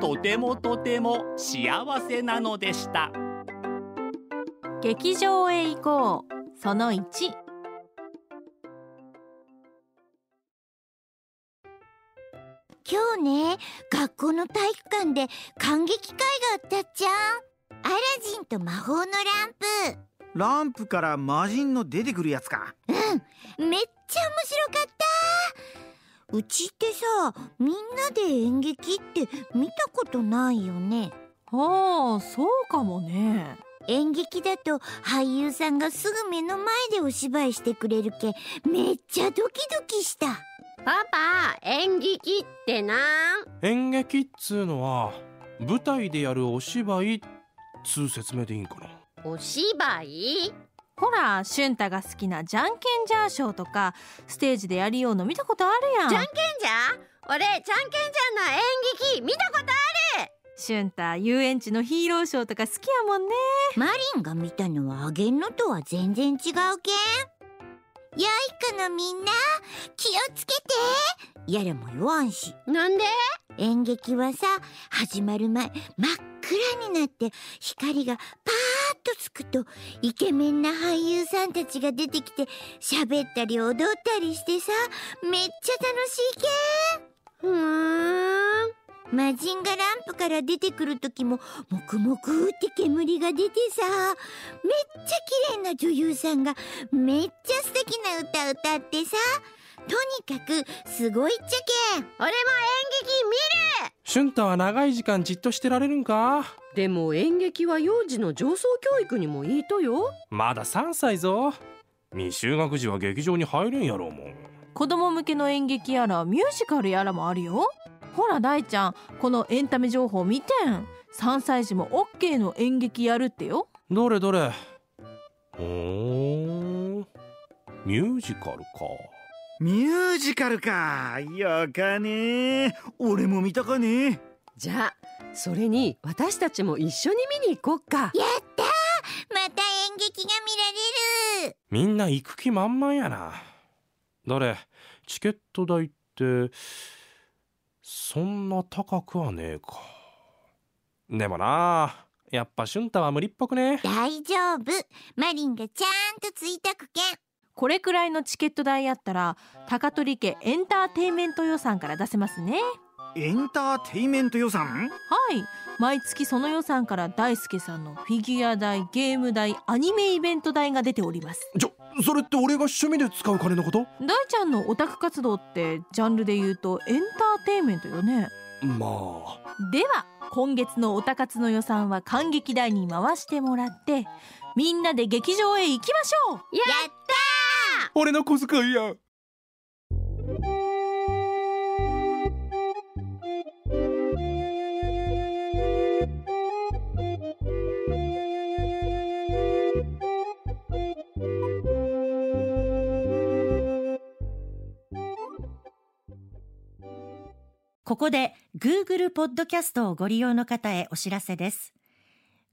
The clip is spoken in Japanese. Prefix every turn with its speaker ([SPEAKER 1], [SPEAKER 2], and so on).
[SPEAKER 1] とてもとても幸せなのでした。
[SPEAKER 2] 劇場へ行こう。その1
[SPEAKER 3] 今日ね学校の体育館で感激会があったっちゃん。アラジンと魔法のランプ。
[SPEAKER 4] ランプから魔人の出てくるやつか。
[SPEAKER 3] うん。めっちゃ面白かったうちってさみんなで演劇って見たことないよね。
[SPEAKER 2] ああそうかもね。
[SPEAKER 3] 演劇だと俳優さんがすぐ目の前でお芝居してくれるけめっちゃドキドキした。
[SPEAKER 5] パパ演劇ってなん？
[SPEAKER 6] 演劇っつうのは舞台でやるお芝居っつう説明でいいんかな？
[SPEAKER 5] お芝居？
[SPEAKER 2] ほら俊太が好きなじゃんけんジャーショーとかステージでやりようの見たことあるやん。
[SPEAKER 5] じゃんけんじゃ俺じゃんけんじゃんの演劇見たことある。
[SPEAKER 2] 俊太遊園地のヒーローショーとか好きやもんね。
[SPEAKER 3] マリンが見たのはあげんのとは全然違うけん。よいかなみんな気をつけて。やらも言わんし。
[SPEAKER 5] なんで？
[SPEAKER 3] 演劇はさ始まる前真っ暗になって光がパーッとつくとイケメンな俳優さんたちが出てきて喋ったり踊ったりしてさめっちゃ楽しいけん。
[SPEAKER 5] ふーん。
[SPEAKER 3] 魔人がランプから出てくる時ももくもくって煙が出てさめっちゃ綺麗な女優さんがめっちゃ素敵な歌歌ってさとにかくすごいっちゃけん。
[SPEAKER 5] 俺も演劇見る
[SPEAKER 6] 俊太は長い時間じっとしてられるんか？
[SPEAKER 5] でも演劇は幼児の上層教育にもいいとよ。
[SPEAKER 6] まだ3歳ぞ。未就学児は劇場に入れんやろうもん。
[SPEAKER 2] 子供向けの演劇やらミュージカルやらもあるよ。ほら大ちゃんこのエンタメ情報見てん。3歳児も OK の演劇やるってよ。
[SPEAKER 6] どれどれ？ほー。んミュージカルか
[SPEAKER 4] ミュージカルか。よかね。俺も見たかね。
[SPEAKER 5] じゃあそれに私たちも一緒に見に行こっか。
[SPEAKER 3] やったー。また演劇が見られる。
[SPEAKER 6] みんな行く気満々やな。どれチケット代ってそんな高くはねえか。でもなやっぱ俊太は無理っぽくね。
[SPEAKER 3] 大丈夫。マリンがちゃんとついたくけん
[SPEAKER 2] これくらいのチケット代やったら高取家エンターテインメント予算から出せますね。
[SPEAKER 4] エンターテイメント予算？
[SPEAKER 2] はい。毎月その予算から大輔さんのフィギュア代ゲーム代アニメイベント代が出ております。
[SPEAKER 6] ちょそれって俺が趣味で使う金のこと？
[SPEAKER 2] 大ちゃんのオタク活動ってジャンルで言うとエンターテインメントよね。
[SPEAKER 6] まあ。
[SPEAKER 2] では今月のオタ活の予算は感激代に回してもらってみんなで劇場へ行きましょう。
[SPEAKER 5] やった
[SPEAKER 6] 俺の小遣いや
[SPEAKER 7] ここで Google ポッドキャストをご利用の方へお知らせです。